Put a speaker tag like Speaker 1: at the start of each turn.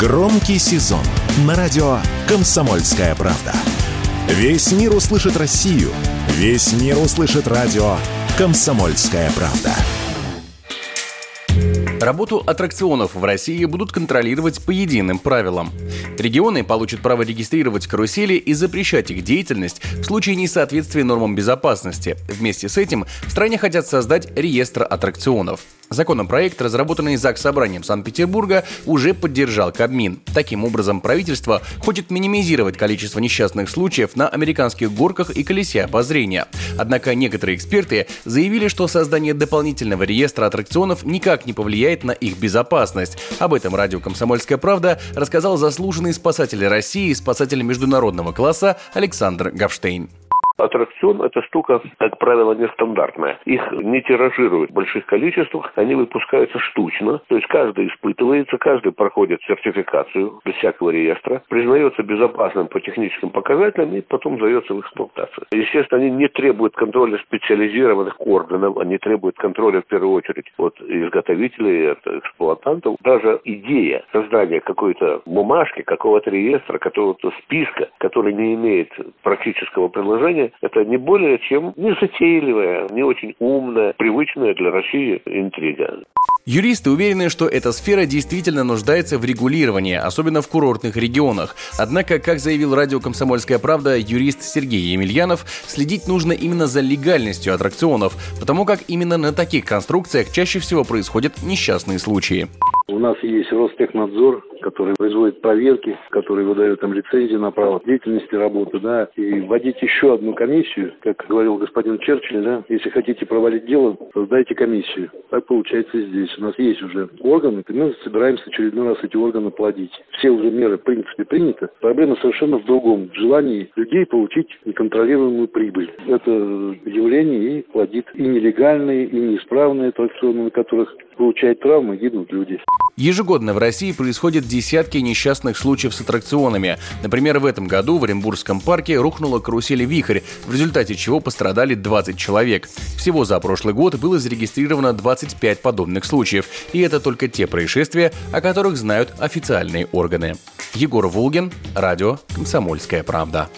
Speaker 1: Громкий сезон на радио «Комсомольская правда». Весь мир услышит Россию. Весь мир услышит радио «Комсомольская правда».
Speaker 2: Работу аттракционов в России будут контролировать по единым правилам. Регионы получат право регистрировать карусели и запрещать их деятельность в случае несоответствия нормам безопасности. Вместе с этим в стране хотят создать реестр аттракционов. Законопроект, разработанный ЗАГС Собранием Санкт-Петербурга, уже поддержал Кабмин. Таким образом, правительство хочет минимизировать количество несчастных случаев на американских горках и колесе обозрения. Однако некоторые эксперты заявили, что создание дополнительного реестра аттракционов никак не повлияет на их безопасность. Об этом радио «Комсомольская правда» рассказал заслуженный спасатель России и спасатель международного класса Александр Гавштейн.
Speaker 3: Аттракцион – это штука, как правило, нестандартная. Их не тиражируют в больших количествах, они выпускаются штучно. То есть каждый испытывается, каждый проходит сертификацию без всякого реестра, признается безопасным по техническим показателям и потом сдается в эксплуатацию. Естественно, они не требуют контроля специализированных органов, они требуют контроля в первую очередь от изготовителей, от эксплуатантов. Даже идея создания какой-то бумажки, какого-то реестра, какого-то списка, который не имеет практического приложения, это не более чем незатейливая, не очень умная, привычная для России интрига.
Speaker 2: Юристы уверены, что эта сфера действительно нуждается в регулировании, особенно в курортных регионах. Однако, как заявил радио «Комсомольская правда» юрист Сергей Емельянов, следить нужно именно за легальностью аттракционов, потому как именно на таких конструкциях чаще всего происходят несчастные случаи.
Speaker 4: У нас есть Ростехнадзор, который производит проверки, который выдает там лицензии на право деятельности работы, да, и вводить еще одну комиссию, как говорил господин Черчилль, да, если хотите провалить дело, создайте комиссию. Так получается здесь. У нас есть уже органы, и мы собираемся очередной раз эти органы плодить. Все уже меры, в принципе, приняты. Проблема совершенно в другом. В желании людей получить неконтролируемую прибыль. Это явление и плодит и нелегальные, и неисправные аттракционы, на которых получают травмы, гибнут люди.
Speaker 2: Ежегодно в России происходят десятки несчастных случаев с аттракционами. Например, в этом году в Оренбургском парке рухнула карусель «Вихрь», в результате чего пострадали 20 человек. Всего за прошлый год было зарегистрировано 25 подобных случаев. И это только те происшествия, о которых знают официальные органы. Егор Волгин, радио «Комсомольская правда».